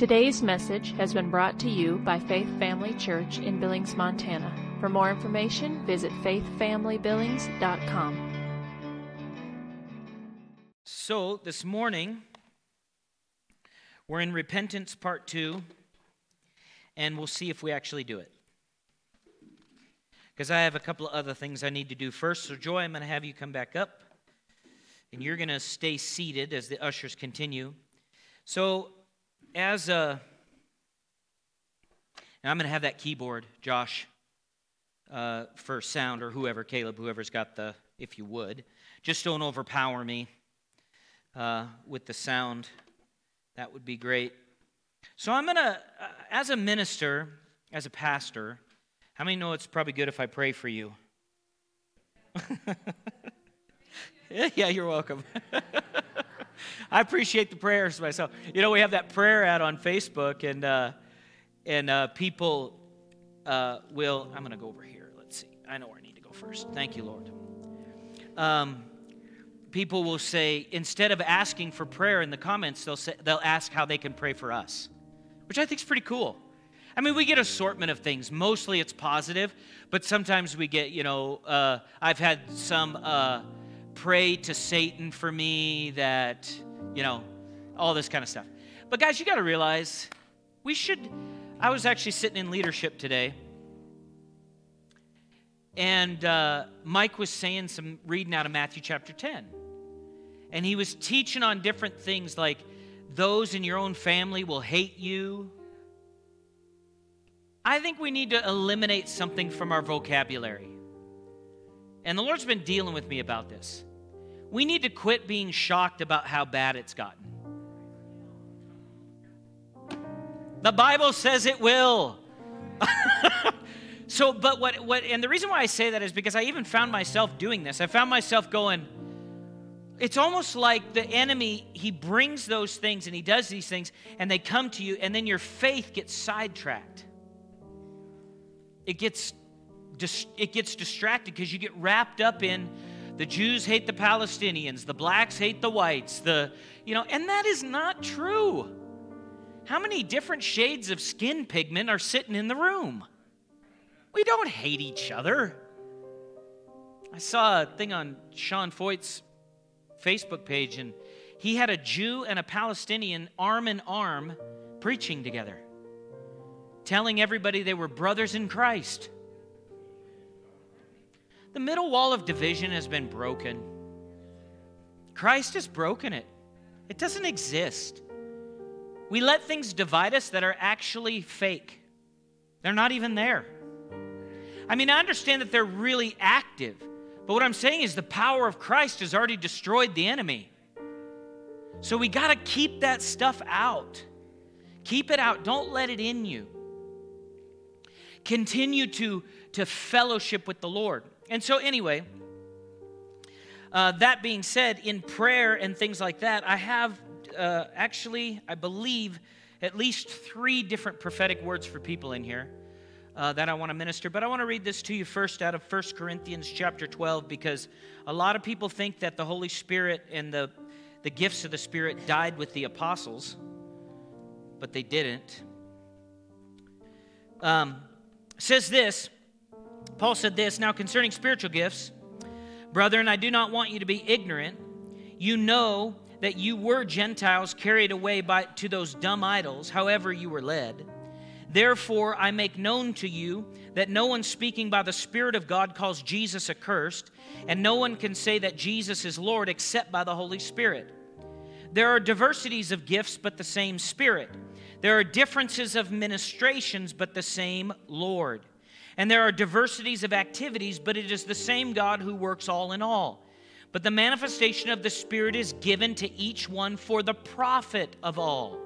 Today's message has been brought to you by Faith Family Church in Billings, Montana. For more information, visit faithfamilybillings.com. So, this morning, we're in Repentance Part 2, and we'll see if we actually do it. Because I have a couple of other things I need to do first. So, Joy, I'm going to have you come back up, and you're going to stay seated as the ushers continue. So, as a. And I'm going to have that keyboard, Josh, uh, for sound, or whoever, Caleb, whoever's got the, if you would. Just don't overpower me uh, with the sound. That would be great. So I'm going to, uh, as a minister, as a pastor, how many know it's probably good if I pray for you? yeah, you're welcome. I appreciate the prayers myself. You know, we have that prayer ad on Facebook, and uh, and uh, people uh, will. I'm going to go over here. Let's see. I know where I need to go first. Thank you, Lord. Um, people will say instead of asking for prayer in the comments, they'll say they'll ask how they can pray for us, which I think is pretty cool. I mean, we get assortment of things. Mostly it's positive, but sometimes we get, you know, uh, I've had some uh, pray to Satan for me that, you know, all this kind of stuff. But guys, you got to realize we should. I was actually sitting in leadership today, and uh, Mike was saying some reading out of Matthew chapter 10. And he was teaching on different things like those in your own family will hate you. I think we need to eliminate something from our vocabulary. And the Lord's been dealing with me about this. We need to quit being shocked about how bad it's gotten. The Bible says it will. so, but what, what, and the reason why I say that is because I even found myself doing this. I found myself going, it's almost like the enemy, he brings those things and he does these things, and they come to you, and then your faith gets sidetracked. It gets, it gets distracted because you get wrapped up in the Jews hate the Palestinians, the blacks hate the whites, the, you know, and that is not true. How many different shades of skin pigment are sitting in the room? We don't hate each other. I saw a thing on Sean Feucht's Facebook page, and he had a Jew and a Palestinian arm in arm preaching together, telling everybody they were brothers in Christ. The middle wall of division has been broken. Christ has broken it, it doesn't exist. We let things divide us that are actually fake, they're not even there. I mean, I understand that they're really active, but what I'm saying is the power of Christ has already destroyed the enemy. So we got to keep that stuff out. Keep it out. Don't let it in you. Continue to, to fellowship with the Lord. And so, anyway, uh, that being said, in prayer and things like that, I have uh, actually, I believe, at least three different prophetic words for people in here. Uh, that I want to minister. But I want to read this to you first out of 1 Corinthians chapter 12 because a lot of people think that the Holy Spirit and the, the gifts of the Spirit died with the apostles, but they didn't. Um, says this Paul said this Now concerning spiritual gifts, brethren, I do not want you to be ignorant. You know that you were Gentiles carried away by, to those dumb idols, however you were led. Therefore, I make known to you that no one speaking by the Spirit of God calls Jesus accursed, and no one can say that Jesus is Lord except by the Holy Spirit. There are diversities of gifts, but the same Spirit. There are differences of ministrations, but the same Lord. And there are diversities of activities, but it is the same God who works all in all. But the manifestation of the Spirit is given to each one for the profit of all.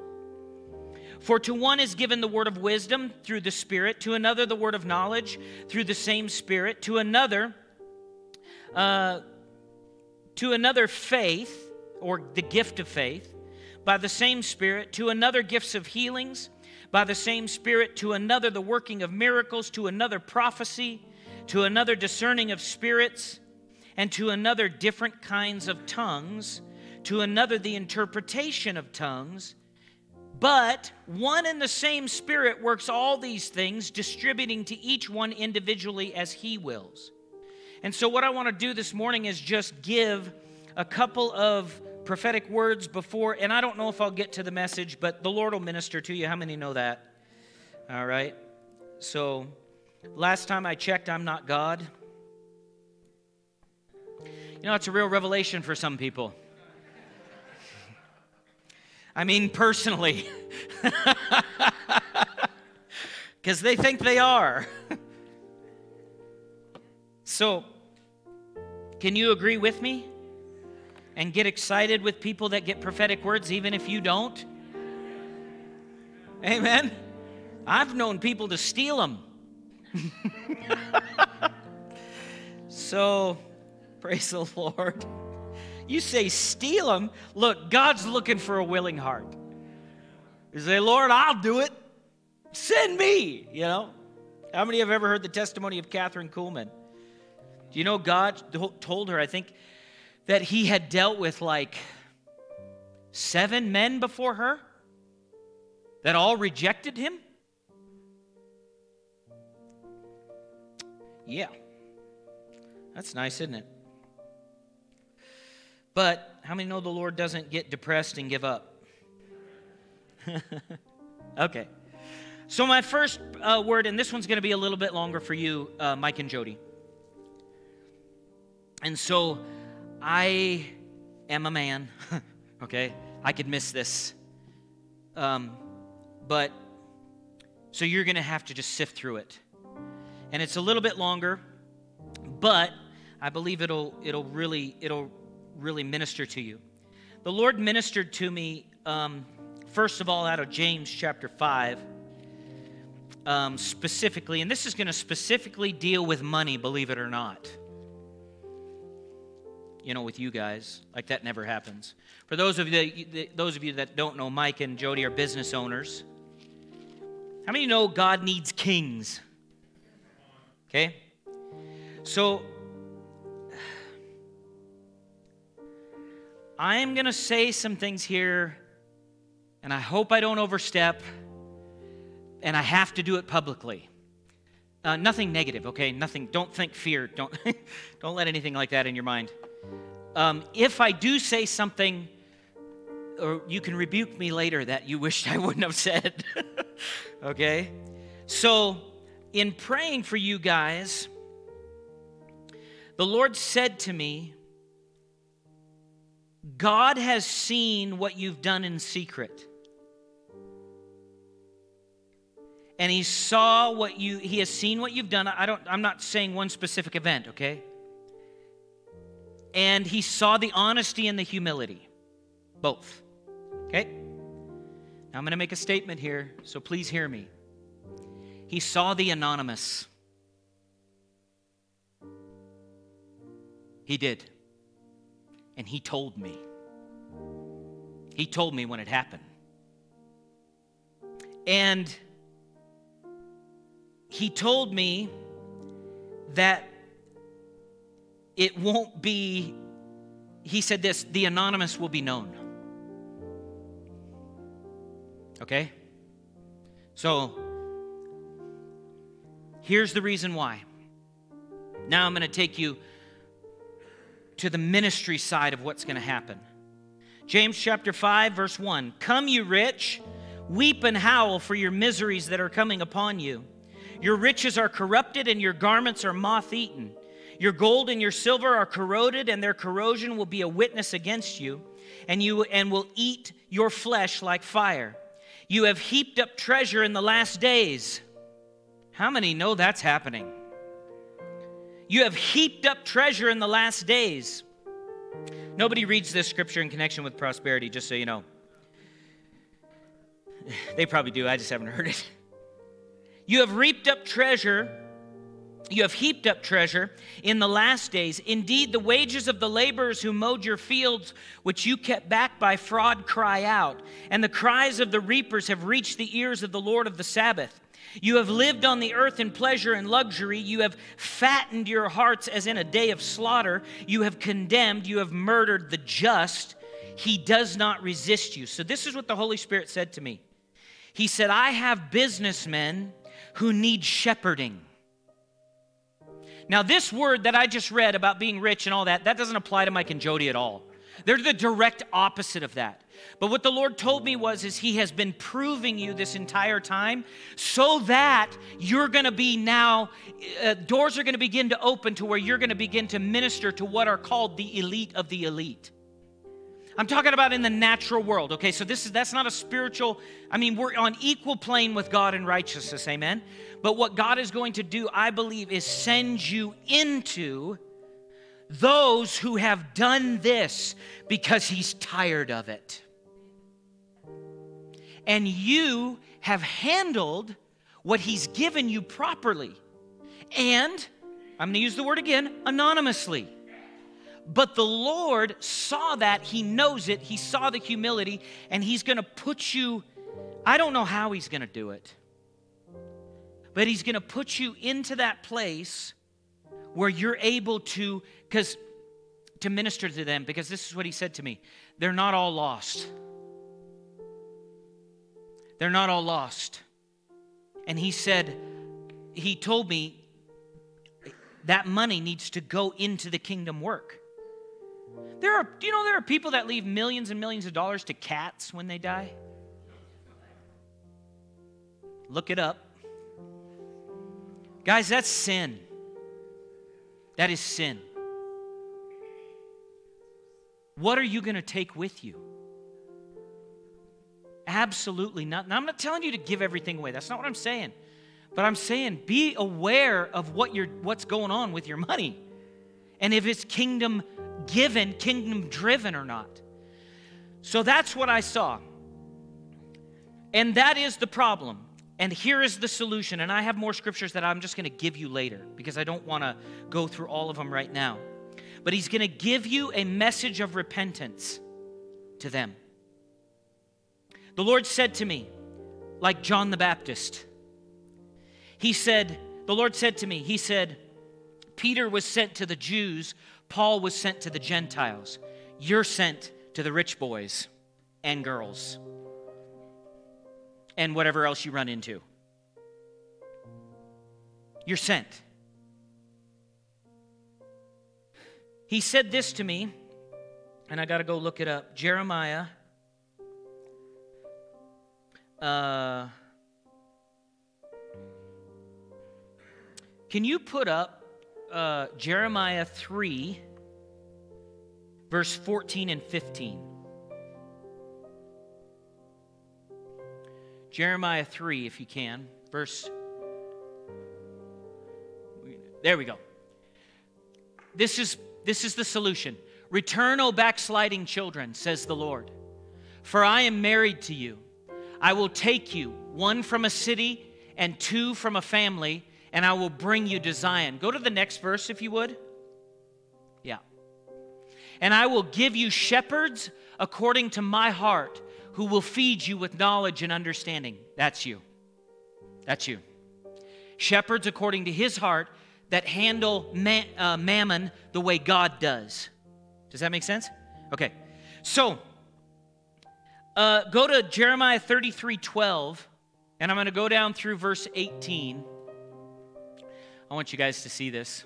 For to one is given the word of wisdom through the Spirit, to another the word of knowledge through the same Spirit, to another, uh, to another faith or the gift of faith by the same Spirit, to another gifts of healings by the same Spirit, to another the working of miracles, to another prophecy, to another discerning of spirits, and to another different kinds of tongues, to another the interpretation of tongues. But one and the same Spirit works all these things, distributing to each one individually as He wills. And so, what I want to do this morning is just give a couple of prophetic words before, and I don't know if I'll get to the message, but the Lord will minister to you. How many know that? All right. So, last time I checked, I'm not God. You know, it's a real revelation for some people. I mean, personally, because they think they are. so, can you agree with me? And get excited with people that get prophetic words, even if you don't? Amen. I've known people to steal them. so, praise the Lord. You say steal them. Look, God's looking for a willing heart. You say, Lord, I'll do it. Send me, you know. How many have ever heard the testimony of Kathryn Kuhlman? Do you know God told her, I think, that he had dealt with like seven men before her that all rejected him? Yeah. That's nice, isn't it? But how many know the Lord doesn't get depressed and give up? okay. So, my first uh, word, and this one's going to be a little bit longer for you, uh, Mike and Jody. And so, I am a man, okay? I could miss this. Um, but, so you're going to have to just sift through it. And it's a little bit longer, but I believe it'll, it'll really, it'll really minister to you. The Lord ministered to me, um, first of all, out of James chapter 5, um, specifically, and this is going to specifically deal with money, believe it or not. You know, with you guys, like that never happens. For those of you that, those of you that don't know, Mike and Jody are business owners. How many know God needs kings? Okay? So I'm going to say some things here, and I hope I don't overstep, and I have to do it publicly. Uh, nothing negative, okay? Nothing. Don't think fear. Don't don't let anything like that in your mind. Um, if I do say something, or you can rebuke me later that you wished I wouldn't have said. okay. So, in praying for you guys, the Lord said to me, God has seen what you've done in secret. And he saw what you he has seen what you've done. I don't I'm not saying one specific event, okay? And he saw the honesty and the humility. Both. Okay? Now I'm going to make a statement here, so please hear me. He saw the anonymous. He did. And he told me. He told me when it happened. And he told me that it won't be, he said this the anonymous will be known. Okay? So, here's the reason why. Now I'm going to take you to the ministry side of what's going to happen. James chapter 5, verse 1 Come, you rich, weep and howl for your miseries that are coming upon you. Your riches are corrupted, and your garments are moth eaten. Your gold and your silver are corroded, and their corrosion will be a witness against you, and you and will eat your flesh like fire. You have heaped up treasure in the last days. How many know that's happening? You have heaped up treasure in the last days. Nobody reads this scripture in connection with prosperity, just so you know. They probably do, I just haven't heard it. You have reaped up treasure, you have heaped up treasure in the last days. Indeed, the wages of the laborers who mowed your fields, which you kept back by fraud, cry out, and the cries of the reapers have reached the ears of the Lord of the Sabbath. You have lived on the earth in pleasure and luxury. You have fattened your hearts as in a day of slaughter. You have condemned, you have murdered the just. he does not resist you. So, this is what the Holy Spirit said to me. He said, I have businessmen who need shepherding. Now, this word that I just read about being rich and all that, that doesn't apply to Mike and Jody at all. They're the direct opposite of that. But what the Lord told me was is he has been proving you this entire time so that you're going to be now uh, doors are going to begin to open to where you're going to begin to minister to what are called the elite of the elite. I'm talking about in the natural world. Okay, so this is that's not a spiritual. I mean, we're on equal plane with God in righteousness. Amen. But what God is going to do, I believe, is send you into those who have done this because he's tired of it. And you have handled what he's given you properly. And, I'm going to use the word again, anonymously. But the Lord saw that. He knows it. He saw the humility, and He's going to put you, I don't know how He's going to do it, but He's going to put you into that place where you're able to, because to minister to them, because this is what He said to me they're not all lost. They're not all lost. And He said, He told me, that money needs to go into the kingdom work. There are, do you know there are people that leave millions and millions of dollars to cats when they die? Look it up. Guys, that's sin. That is sin. What are you going to take with you? Absolutely not. Now, I'm not telling you to give everything away. That's not what I'm saying. But I'm saying be aware of what you're, what's going on with your money. And if it's kingdom given, kingdom driven or not. So that's what I saw. And that is the problem. And here is the solution. And I have more scriptures that I'm just going to give you later because I don't want to go through all of them right now. But he's going to give you a message of repentance to them. The Lord said to me, like John the Baptist, He said, The Lord said to me, He said, Peter was sent to the Jews Paul was sent to the Gentiles. You're sent to the rich boys and girls and whatever else you run into. You're sent. He said this to me, and I got to go look it up. Jeremiah. Uh, can you put up uh, Jeremiah 3, verse 14 and 15. Jeremiah 3, if you can, verse. There we go. This is, this is the solution. Return, O backsliding children, says the Lord, for I am married to you. I will take you, one from a city and two from a family and I will bring you to Zion. Go to the next verse, if you would. Yeah. And I will give you shepherds according to my heart who will feed you with knowledge and understanding. That's you. That's you. Shepherds according to his heart that handle uh, mammon the way God does. Does that make sense? Okay. So, uh, go to Jeremiah 33 12, and I'm going to go down through verse 18. I want you guys to see this.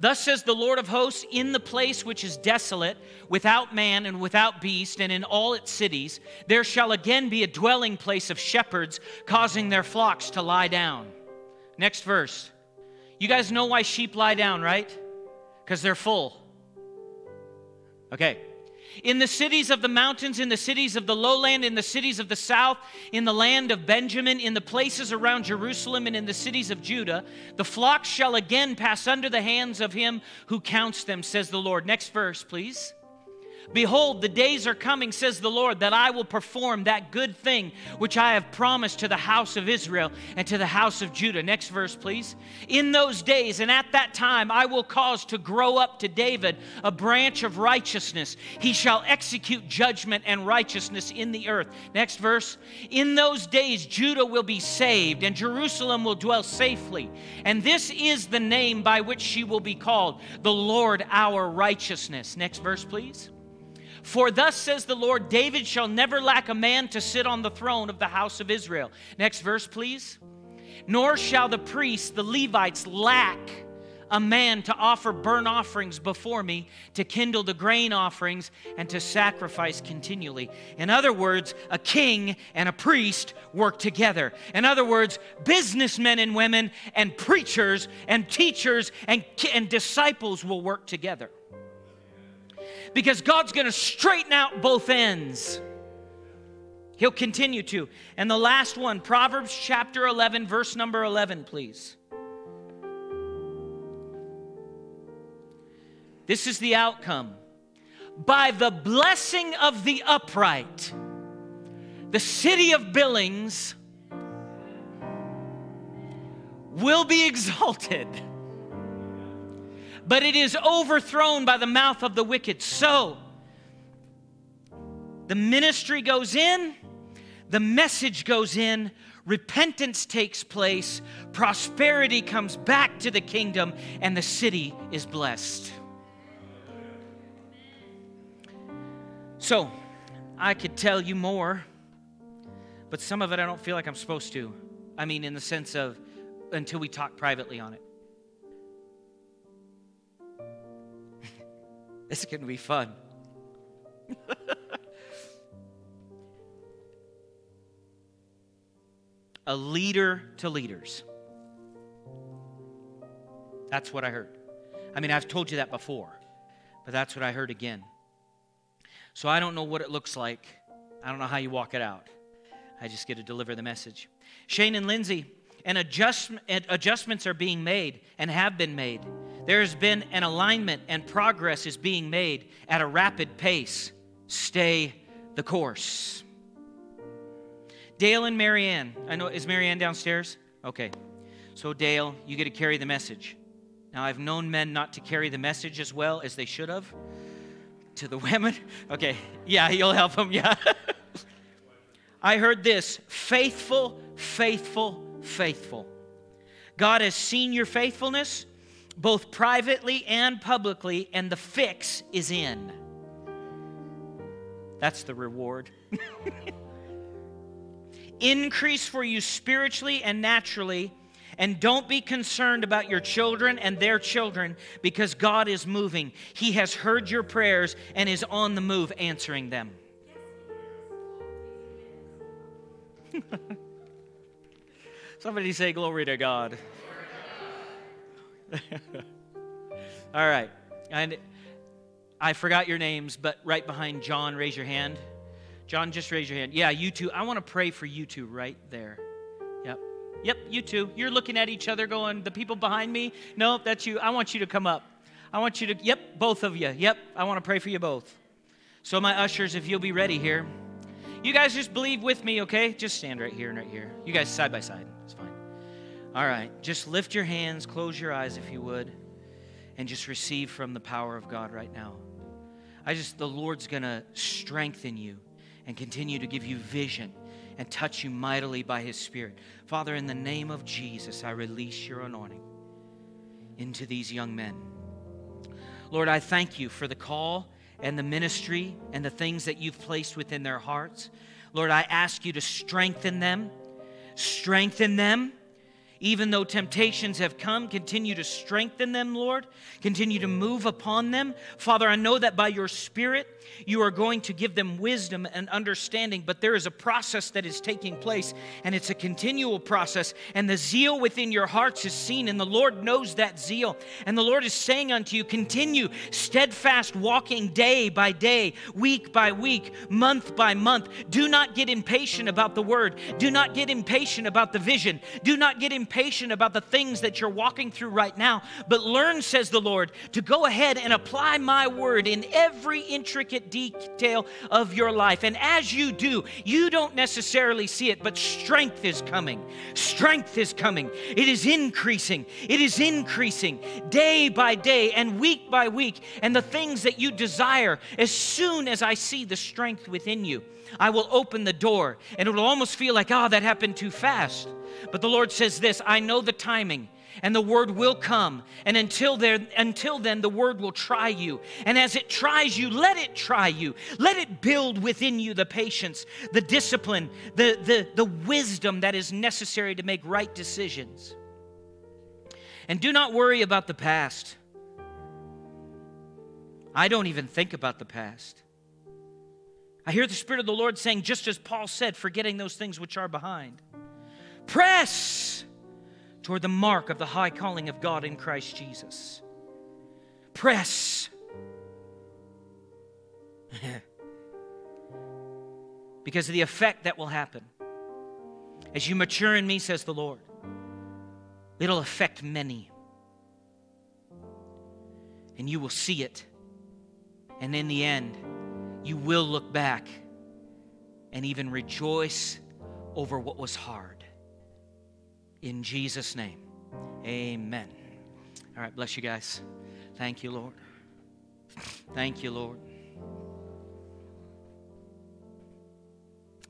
Thus says the Lord of hosts, in the place which is desolate, without man and without beast, and in all its cities, there shall again be a dwelling place of shepherds, causing their flocks to lie down. Next verse. You guys know why sheep lie down, right? Because they're full. Okay. In the cities of the mountains, in the cities of the lowland, in the cities of the south, in the land of Benjamin, in the places around Jerusalem, and in the cities of Judah, the flocks shall again pass under the hands of him who counts them, says the Lord. Next verse, please. Behold, the days are coming, says the Lord, that I will perform that good thing which I have promised to the house of Israel and to the house of Judah. Next verse, please. In those days and at that time, I will cause to grow up to David a branch of righteousness. He shall execute judgment and righteousness in the earth. Next verse. In those days, Judah will be saved and Jerusalem will dwell safely. And this is the name by which she will be called the Lord our righteousness. Next verse, please. For thus says the Lord David shall never lack a man to sit on the throne of the house of Israel. Next verse, please. Nor shall the priests, the Levites, lack a man to offer burnt offerings before me, to kindle the grain offerings, and to sacrifice continually. In other words, a king and a priest work together. In other words, businessmen and women, and preachers and teachers and, and disciples will work together because God's going to straighten out both ends. He'll continue to. And the last one, Proverbs chapter 11, verse number 11, please. This is the outcome. By the blessing of the upright, the city of Billings will be exalted but it is overthrown by the mouth of the wicked. So, the ministry goes in, the message goes in, repentance takes place, prosperity comes back to the kingdom, and the city is blessed. So, I could tell you more, but some of it I don't feel like I'm supposed to. I mean, in the sense of until we talk privately on it. This to be fun. a leader to leaders. That's what I heard. I mean, I've told you that before, but that's what I heard again. So I don't know what it looks like. I don't know how you walk it out. I just get to deliver the message. Shane and Lindsay, and adjust, adjustments are being made and have been made. There has been an alignment and progress is being made at a rapid pace. Stay the course. Dale and Marianne. I know, is Marianne downstairs? Okay. So, Dale, you get to carry the message. Now, I've known men not to carry the message as well as they should have to the women. Okay. Yeah, you'll help them. Yeah. I heard this faithful, faithful, faithful. God has seen your faithfulness both privately and publicly, and the fix is in. That's the reward. Increase for you spiritually and naturally. And don't be concerned about your children and their children because God is moving. He has heard your prayers and is on the move answering them. Somebody say, Glory to God. All right. And I forgot your names, but right behind John, raise your hand. John, just raise your hand. Yeah, you two. I want to pray for you two right there. Yep. Yep, you two. You're looking at each other going, the people behind me? No, that's you. I want you to come up. I want you to, yep, both of you. Yep, I want to pray for you both. So, my ushers, if you'll be ready here, you guys just believe with me, okay? Just stand right here and right here. You guys side by side. It's fine. All right, just lift your hands, close your eyes if you would, and just receive from the power of God right now. I just, the Lord's going to strengthen you and continue to give you vision and touch you mightily by His Spirit. Father, in the name of Jesus, I release your anointing into these young men. Lord, I thank you for the call and the ministry and the things that you've placed within their hearts. Lord, I ask you to strengthen them, strengthen them even though temptations have come, continue to strengthen them, Lord. Continue to move upon them. Father, I know that by your Spirit, you are going to give them wisdom and understanding, but there is a process that is taking place, and it's a continual process. And the zeal within your hearts is seen, and the Lord knows that zeal. And the Lord is saying unto you, continue steadfast walking day by day, week by week, month by month. Do not get impatient about the word. Do not get impatient about the vision. Do not get impatient impatient about the things that you're walking through right now, but learn, says the Lord, to go ahead and apply my word in every intricate detail of your life. And as you do, you don't necessarily see it, but strength is coming. Strength is coming. It is increasing. It is increasing day by day and week by week. And the things that you desire, as soon as I see the strength within you, I will open the door. And it will almost feel like, oh, that happened too fast. But the Lord says this I know the timing and the word will come. And until then, until then, the word will try you. And as it tries you, let it try you. Let it build within you the patience, the discipline, the, the, the wisdom that is necessary to make right decisions. And do not worry about the past. I don't even think about the past. I hear the Spirit of the Lord saying, just as Paul said, forgetting those things which are behind. Press toward the mark of the high calling of God in Christ Jesus. Press. because of the effect that will happen. As you mature in me, says the Lord, it'll affect many. And you will see it. And in the end, you will look back and even rejoice over what was hard. In Jesus' name, amen. All right, bless you guys. Thank you, Lord. Thank you, Lord.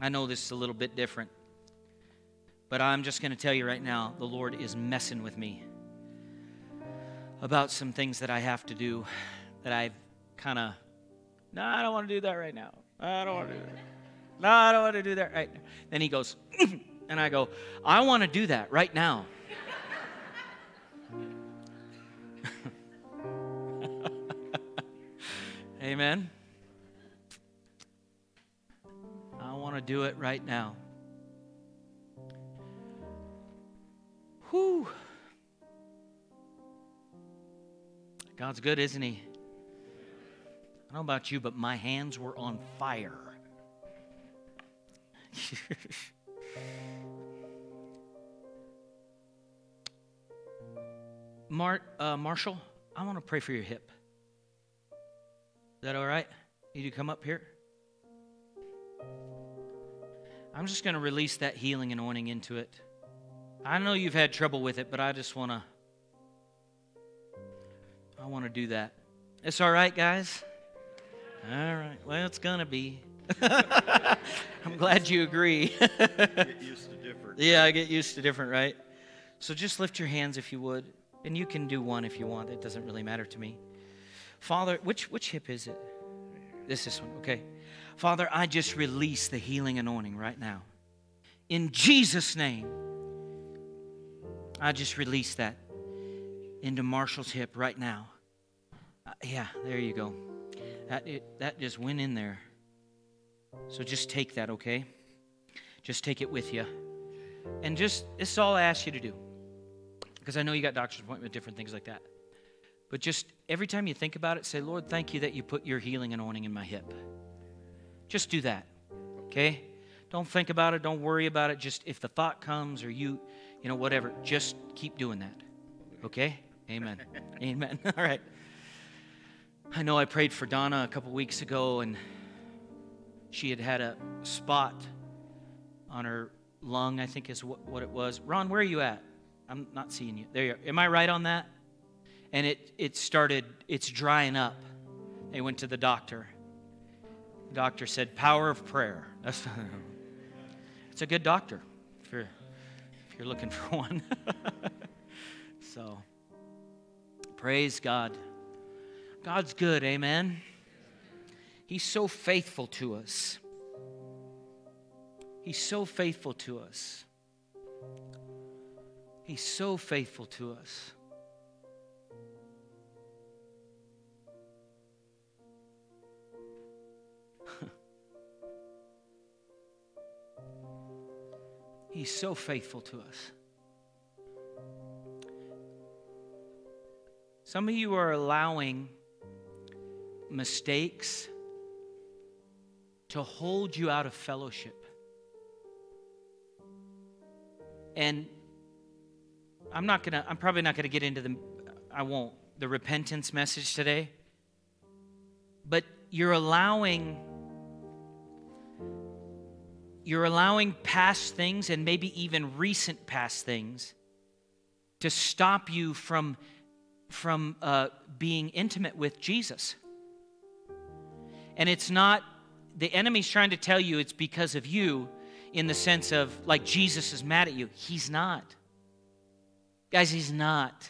I know this is a little bit different, but I'm just going to tell you right now the Lord is messing with me about some things that I have to do that I've kind of, no, I don't want to do that right now. I don't want to do that. No, I don't want to do that right now. Then he goes, And I go, I want to do that right now. Amen. I want to do it right now. Whew. God's good, isn't He? I don't know about you, but my hands were on fire. Mar- uh, Marshall, I want to pray for your hip. Is that all right? Need you come up here? I'm just going to release that healing anointing into it. I know you've had trouble with it, but I just want to I want to do that. It's all right, guys? All right. Well, it's going to be. I'm glad you agree. get used to different. Yeah, I get used to different, right? So just lift your hands if you would. And you can do one if you want. It doesn't really matter to me. Father, which, which hip is it? This is one, okay. Father, I just release the healing anointing right now. In Jesus' name, I just release that into Marshall's hip right now. Uh, yeah, there you go. That, it, that just went in there. So just take that, okay? Just take it with you. And just, this is all I ask you to do because I know you got doctor's appointment, different things like that. But just every time you think about it, say, Lord, thank you that you put your healing anointing in my hip. Just do that, okay? Don't think about it. Don't worry about it. Just if the thought comes or you, you know, whatever, just keep doing that, okay? Amen. Amen. All right. I know I prayed for Donna a couple weeks ago, and she had had a spot on her lung, I think is what, it was. Ron, where are you at? I'm not seeing you. There you are. Am I right on that? And it, it started, it's drying up. They went to the doctor. The doctor said, Power of prayer. That's, it's a good doctor if you're, if you're looking for one. so, praise God. God's good, amen. He's so faithful to us. He's so faithful to us. He's so faithful to us. He's so faithful to us. Some of you are allowing mistakes to hold you out of fellowship. And I'm not gonna, I'm probably not gonna get into the, I won't, the repentance message today. But you're allowing, you're allowing past things and maybe even recent past things to stop you from, from uh, being intimate with Jesus. And it's not, the enemy's trying to tell you it's because of you in the sense of like Jesus is mad at you. He's not. Guys, he's not.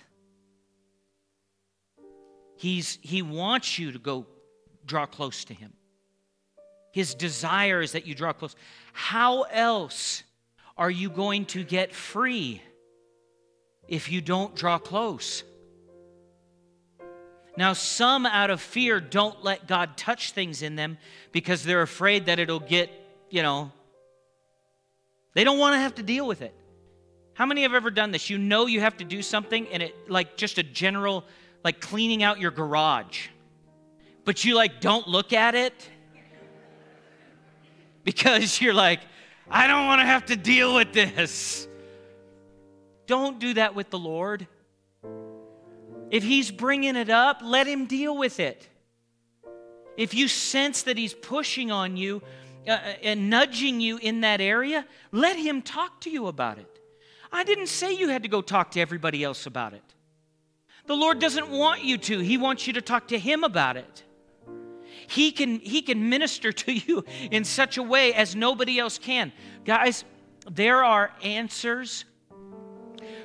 He's, he wants you to go draw close to him. His desire is that you draw close. How else are you going to get free if you don't draw close? Now, some out of fear don't let God touch things in them because they're afraid that it'll get, you know, they don't want to have to deal with it. How many have ever done this? You know you have to do something and it, like, just a general, like cleaning out your garage, but you, like, don't look at it because you're like, I don't want to have to deal with this. Don't do that with the Lord. If He's bringing it up, let Him deal with it. If you sense that He's pushing on you uh, uh, and nudging you in that area, let Him talk to you about it. I didn't say you had to go talk to everybody else about it. The Lord doesn't want you to, He wants you to talk to Him about it. He can, he can minister to you in such a way as nobody else can. Guys, there are answers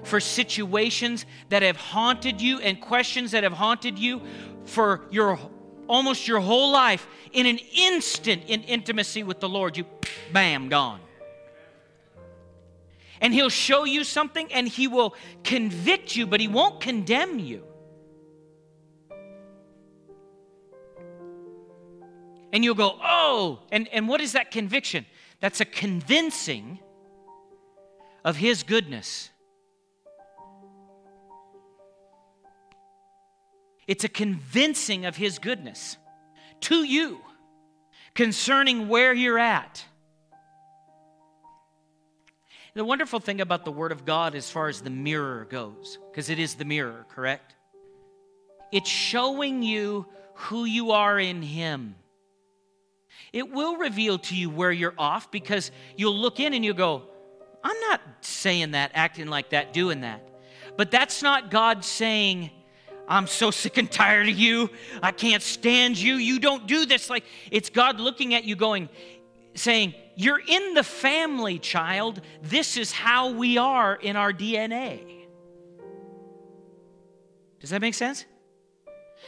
for situations that have haunted you and questions that have haunted you for your almost your whole life in an instant in intimacy with the Lord. You bam gone. And he'll show you something and he will convict you but he won't condemn you. And you'll go oh and and what is that conviction? That's a convincing of his goodness It's a convincing of His goodness to you concerning where you're at. The wonderful thing about the Word of God as far as the mirror goes, because it is the mirror, correct? It's showing you who you are in Him. It will reveal to you where you're off because you'll look in and you'll go, I'm not saying that, acting like that, doing that. But that's not God saying, I'm so sick and tired of you. I can't stand you. You don't do this. Like, it's God looking at you going, saying, You're in the family, child. This is how we are in our DNA. Does that make sense?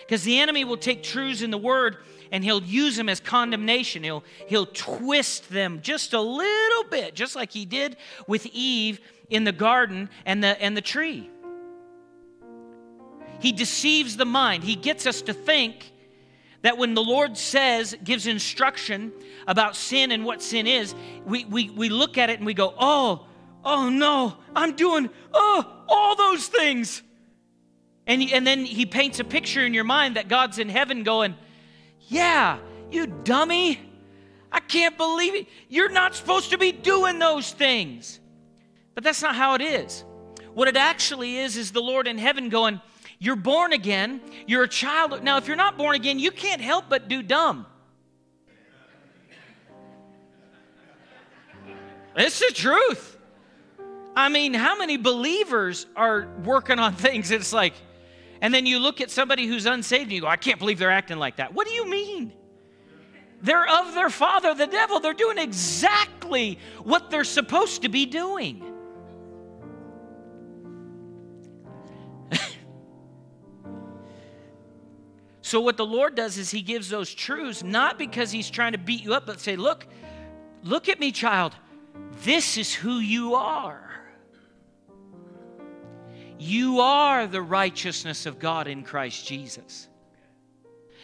Because the enemy will take truths in the word and he'll use them as condemnation. He'll, he'll twist them just a little bit, just like he did with Eve in the garden and the, and the tree. He deceives the mind. He gets us to think that when the Lord says, gives instruction about sin and what sin is, we, we, we look at it and we go, oh, oh no, I'm doing, oh, all those things. And, and then he paints a picture in your mind that God's in heaven going, yeah, you dummy. I can't believe it. You're not supposed to be doing those things. But that's not how it is. What it actually is, is the Lord in heaven going, you're born again. You're a child. Now, if you're not born again, you can't help but do dumb. It's the truth. I mean, how many believers are working on things? It's like, and then you look at somebody who's unsaved and you go, I can't believe they're acting like that. What do you mean? They're of their father, the devil. They're doing exactly what they're supposed to be doing. So, what the Lord does is He gives those truths not because He's trying to beat you up, but say, Look, look at me, child. This is who you are. You are the righteousness of God in Christ Jesus.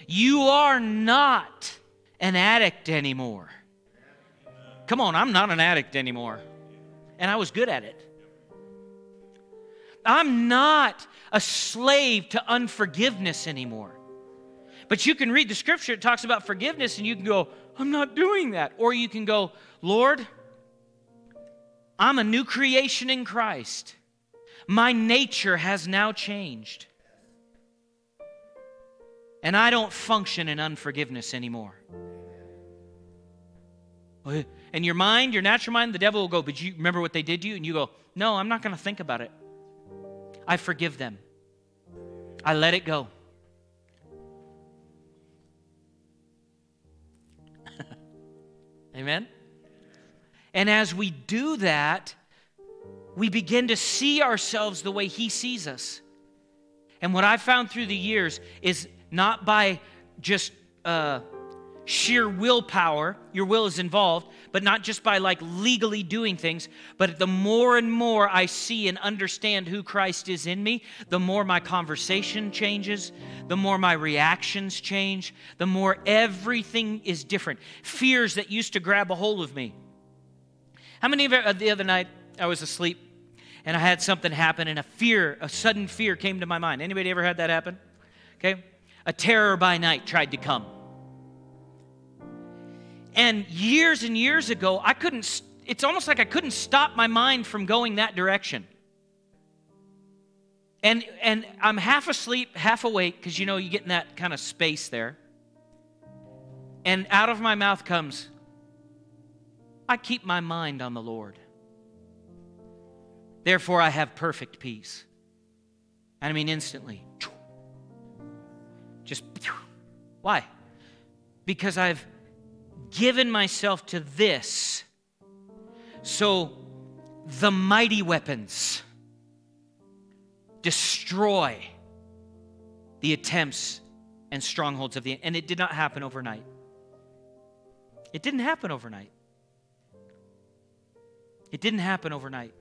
You are not an addict anymore. Come on, I'm not an addict anymore. And I was good at it. I'm not a slave to unforgiveness anymore. But you can read the scripture, it talks about forgiveness, and you can go, I'm not doing that. Or you can go, Lord, I'm a new creation in Christ. My nature has now changed. And I don't function in unforgiveness anymore. And your mind, your natural mind, the devil will go, But you remember what they did to you? And you go, No, I'm not going to think about it. I forgive them. I let it go. Amen? And as we do that, we begin to see ourselves the way He sees us. And what I've found through the years is not by just uh, sheer willpower, your will is involved, but not just by like legally doing things, but the more and more I see and understand who Christ is in me, the more my conversation changes, the more my reactions change, the more everything is different. Fears that used to grab a hold of me. How many of you, uh, the other night, I was asleep and I had something happen and a fear, a sudden fear came to my mind. Anybody ever had that happen? Okay? A terror by night tried to come. And years and years ago, I couldn't, it's almost like I couldn't stop my mind from going that direction. And, and I'm half asleep, half awake, because you know, you get in that kind of space there. And out of my mouth comes, I keep my mind on the Lord. Therefore, I have perfect peace. And I mean, instantly. Just, why? Because I've given myself to this. So the mighty weapons destroy the attempts and strongholds of the and it did not happen overnight. It didn't happen overnight. It didn't happen overnight.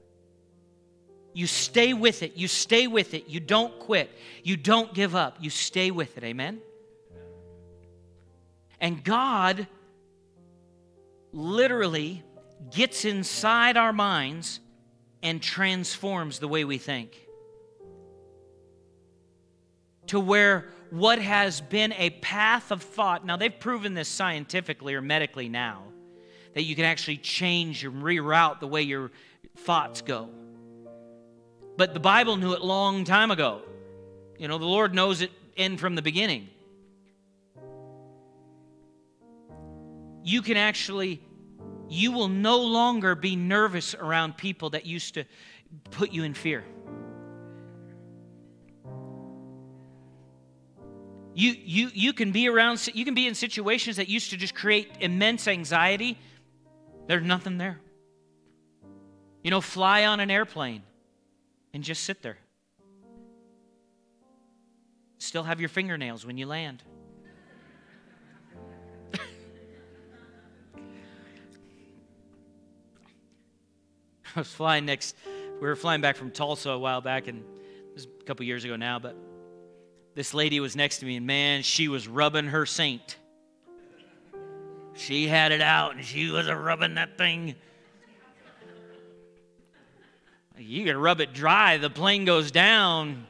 You stay with it. You stay with it. You don't quit. You don't give up. You stay with it. Amen? And God literally gets inside our minds and transforms the way we think. To where what has been a path of thought, now they've proven this scientifically or medically now, that you can actually change and reroute the way your thoughts go. But the Bible knew it long time ago. You know, the Lord knows it in from the beginning. You can actually, you will no longer be nervous around people that used to put you in fear. You, you, you can be around, you can be in situations that used to just create immense anxiety. There's nothing there. You know, fly on an airplane and just sit there. Still have your fingernails when you land. I was flying next, we were flying back from Tulsa a while back, and it was a couple years ago now, but this lady was next to me, and man, she was rubbing her saint. She had it out, and she was rubbing that thing. You can rub it dry, the plane goes down.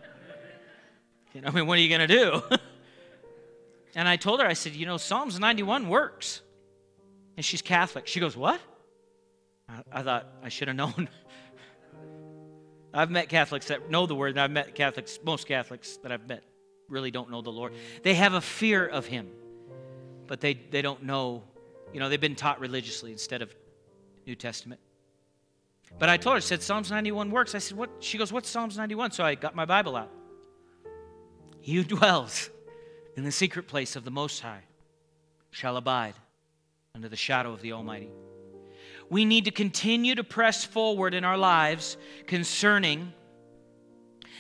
You know, I mean, what are you going to do? and I told her, I said, you know, Psalms 91 works. And she's Catholic. She goes, what? I, I thought I should have known. I've met Catholics that know the word, and I've met Catholics, most Catholics that I've met really don't know the Lord. They have a fear of Him, but they, they don't know, you know, they've been taught religiously instead of New Testament. But I told her, I said, Psalms 91 works. I said, what? She goes, what's Psalms 91? So I got my Bible out. He who dwells in the secret place of the Most High shall abide under the shadow of the Almighty. We need to continue to press forward in our lives concerning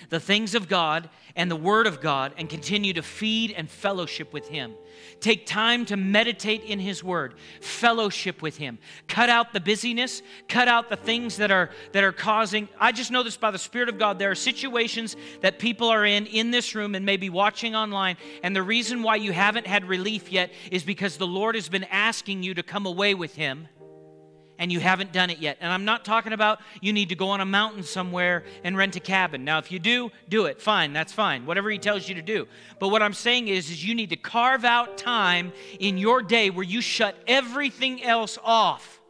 the things of God and the Word of God and continue to feed and fellowship with Him. Take time to meditate in His Word, fellowship with Him. Cut out the busyness, cut out the things that are that are causing. I just know this by the Spirit of God. There are situations that people are in in this room and maybe watching online, and the reason why you haven't had relief yet is because the Lord has been asking you to come away with Him and you haven't done it yet. And I'm not talking about you need to go on a mountain somewhere and rent a cabin. Now, if you do, do it. Fine, that's fine. Whatever he tells you to do. But what I'm saying is, is you need to carve out time in your day where you shut everything else off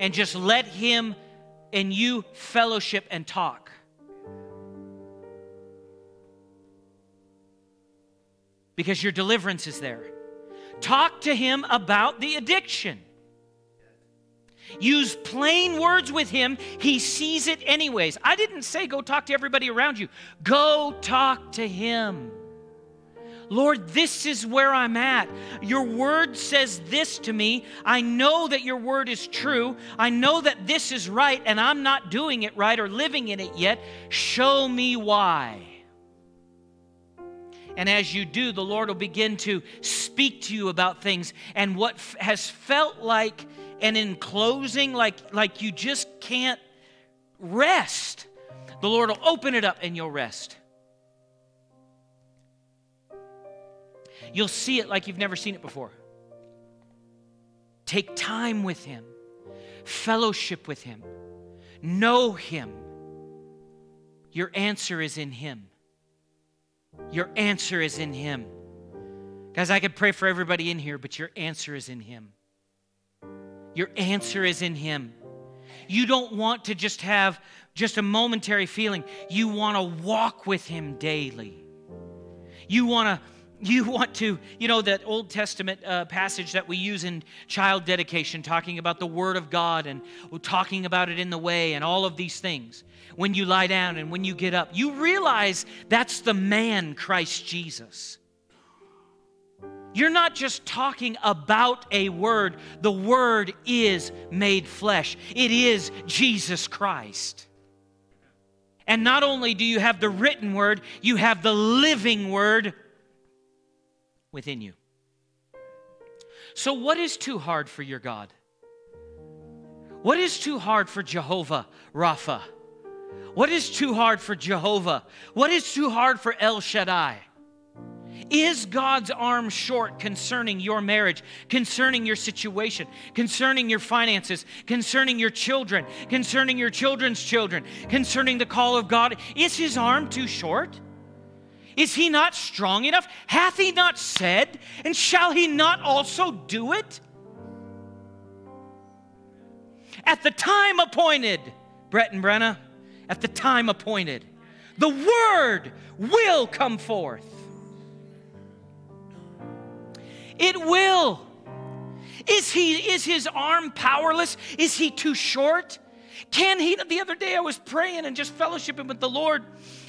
and just let him and you fellowship and talk. Because your deliverance is there. Talk to him about the addiction. Use plain words with him. He sees it anyways. I didn't say go talk to everybody around you, go talk to him. Lord, this is where I'm at. Your word says this to me. I know that your word is true. I know that this is right, and I'm not doing it right or living in it yet. Show me why. And as you do, the Lord will begin to speak to you about things and what f- has felt like an enclosing, like, like you just can't rest. The Lord will open it up and you'll rest. You'll see it like you've never seen it before. Take time with Him, fellowship with Him, know Him. Your answer is in Him. Your answer is in Him. Guys, I could pray for everybody in here, but your answer is in Him. Your answer is in Him. You don't want to just have just a momentary feeling. You want to walk with Him daily. You want to you want to, you know, that Old Testament uh, passage that we use in child dedication, talking about the Word of God and talking about it in the way and all of these things. When you lie down and when you get up, you realize that's the man, Christ Jesus. You're not just talking about a word, the Word is made flesh, it is Jesus Christ. And not only do you have the written word, you have the living word within you. So, what is too hard for your God? What is too hard for Jehovah Rapha? What is too hard for Jehovah? What is too hard for El Shaddai? Is God's arm short concerning your marriage, concerning your situation, concerning your finances, concerning your children, concerning your children's children, concerning the call of God? Is his arm too short? Is he not strong enough? Hath he not said, and shall he not also do it? At the time appointed, Brett and Brenna, at the time appointed, the word will come forth. It will. Is he is his arm powerless? Is he too short? Can he the other day I was praying and just fellowshipping with the Lord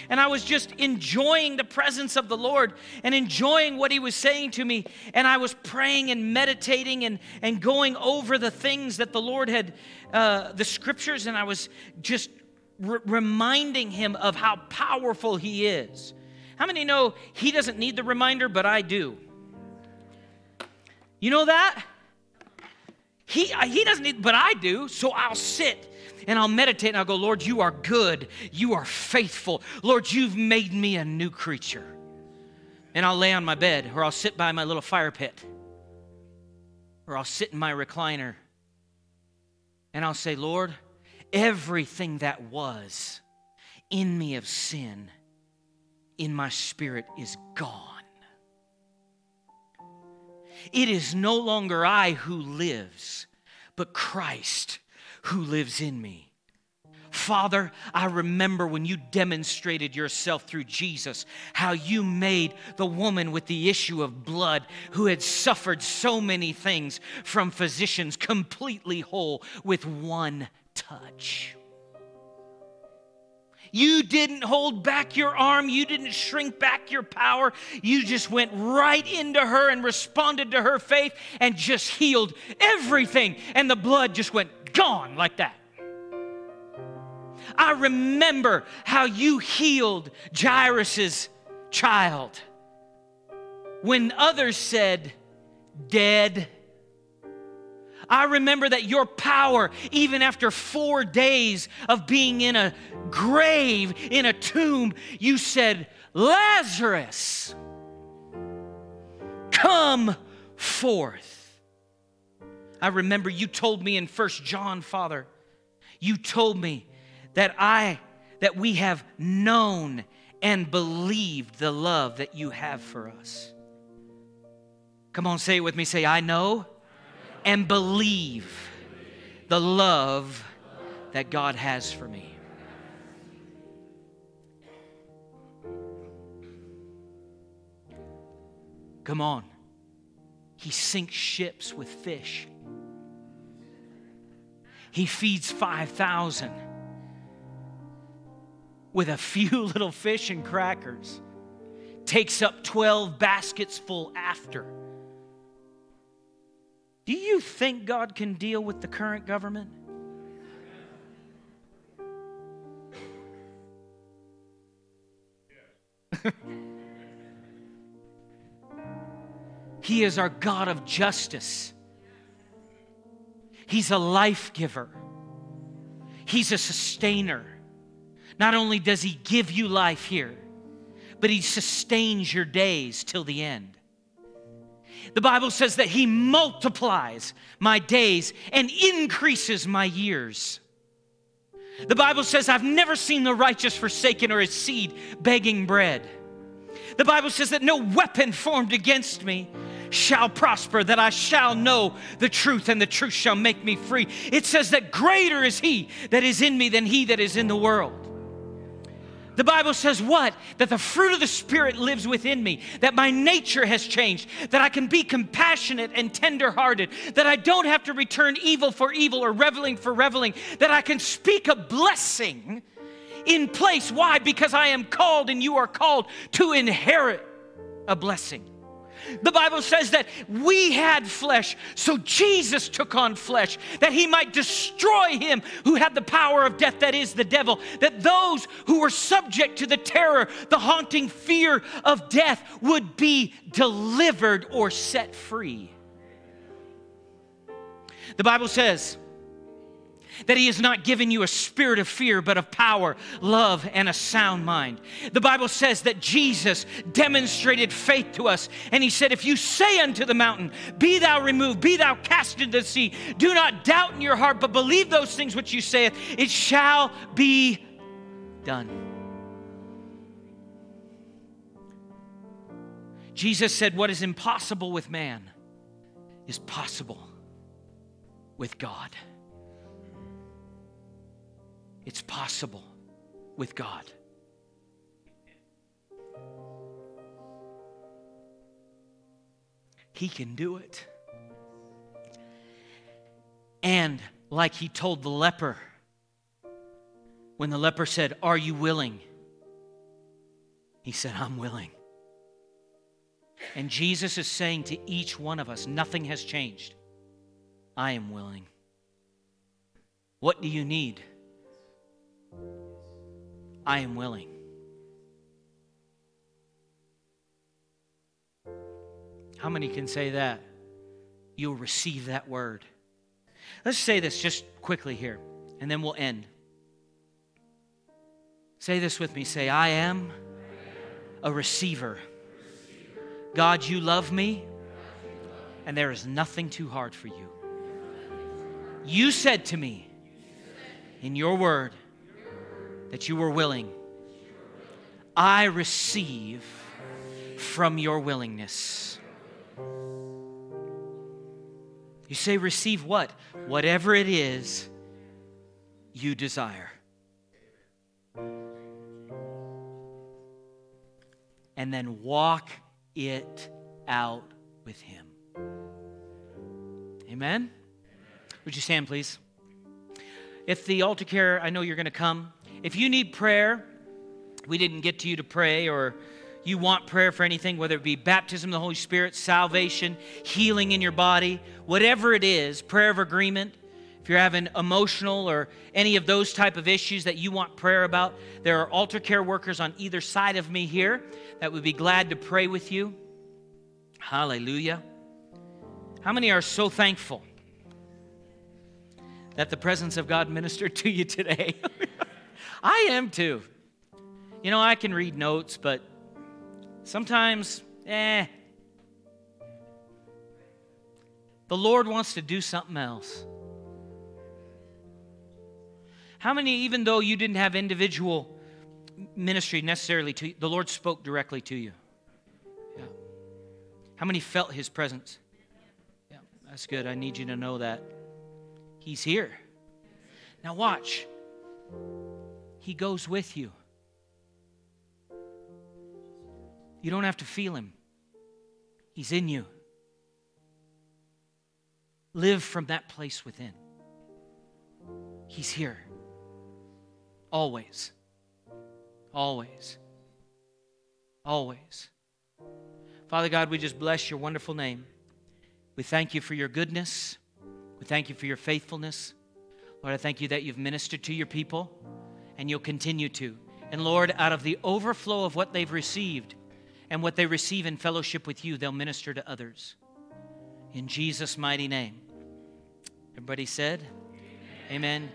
and I was just enjoying the presence of the Lord and enjoying what He was saying to me. And I was praying and meditating and, and going over the things that the Lord had, uh, the scriptures, and I was just re- reminding Him of how powerful He is. How many know He doesn't need the reminder, but I do? You know that? He, uh, he doesn't need, but I do, so I'll sit and I'll meditate and I'll go, Lord, you are good. You are faithful. Lord, you've made me a new creature. And I'll lay on my bed or I'll sit by my little fire pit or I'll sit in my recliner and I'll say, Lord, everything that was in me of sin in my spirit is gone. It is no longer I who lives, but Christ who lives in me. Father, I remember when you demonstrated yourself through Jesus, how you made the woman with the issue of blood who had suffered so many things from physicians completely whole with one touch. You didn't hold back your arm. You didn't shrink back your power. You just went right into her and responded to her faith and just healed everything. And the blood just went gone like that. I remember how you healed Jairus' child when others said, dead. I remember that your power, even after four days of being in a grave, in a tomb, you said, Lazarus, come forth. I remember you told me in First John, Father, you told me that I that we have known and believed the love that you have for us. Come on, say it with me. Say, I know and believe the love that God has for me. Come on. He sinks ships with fish. He feeds 5,000 with a few little fish and crackers. Takes up 12 baskets full after. Do you think God can deal with the current government? he is our God of justice. He's a life giver. He's a sustainer. Not only does He give you life here, but He sustains your days till the end. The Bible says that He multiplies my days and increases my years. The Bible says, I've never seen the righteous forsaken or his seed begging bread. The Bible says that no weapon formed against me shall prosper, that I shall know the truth, and the truth shall make me free. It says that greater is he that is in me than he that is in the world. The Bible says what? That the fruit of the Spirit lives within me, that my nature has changed, that I can be compassionate and tenderhearted, that I don't have to return evil for evil or reveling for reveling, that I can speak a blessing in place. Why? Because I am called and you are called to inherit a blessing. The Bible says that we had flesh, so Jesus took on flesh, that he might destroy him who had the power of death, that is the devil, that those who were subject to the terror, the haunting fear of death would be delivered or set free. The Bible says, that He has not given you a spirit of fear, but of power, love, and a sound mind. The Bible says that Jesus demonstrated faith to us, and He said, If you say unto the mountain, Be thou removed, be thou cast into the sea, do not doubt in your heart, but believe those things which you saith, it shall be done. Jesus said, What is impossible with man is possible with God. It's possible with God. He can do it. And like he told the leper, when the leper said, Are you willing? He said, I'm willing. And Jesus is saying to each one of us, Nothing has changed. I am willing. What do you need? I am willing. How many can say that? You'll receive that word. Let's say this just quickly here, and then we'll end. Say this with me. Say, I am a receiver. God, you love me, and there is nothing too hard for you. You said to me in your word, that you were willing. I receive from your willingness. You say, receive what? Whatever it is you desire. And then walk it out with Him. Amen? Would you stand, please? If the altar care, I know you're going to come. If you need prayer, we didn't get to you to pray, or you want prayer for anything, whether it be baptism of the Holy Spirit, salvation, healing in your body, whatever it is, prayer of agreement. If you're having emotional or any of those type of issues that you want prayer about, there are altar care workers on either side of me here that would be glad to pray with you. Hallelujah. How many are so thankful that the presence of God ministered to you today? I am too. You know, I can read notes, but sometimes, eh. The Lord wants to do something else. How many, even though you didn't have individual ministry necessarily to you, the Lord spoke directly to you? Yeah. How many felt His presence? Yeah, that's good. I need you to know that. He's here. Now, watch. He goes with you. You don't have to feel Him, He's in you. Live from that place within. He's here. Always. Always. Always. Father God, we just bless your wonderful name. We thank you for your goodness. We thank you for your faithfulness. Lord, I thank you that you've ministered to your people and you'll continue to. And Lord, out of the overflow of what they've received and what they receive in fellowship with you, they'll minister to others. In Jesus' mighty name. Everybody said, Amen.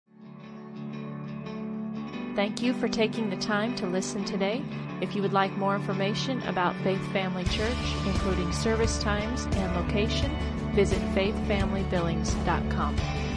Thank you for taking the time to listen today. If you would like more information about Faith Family Church, including service times and location, visit faithfamilybillings.com.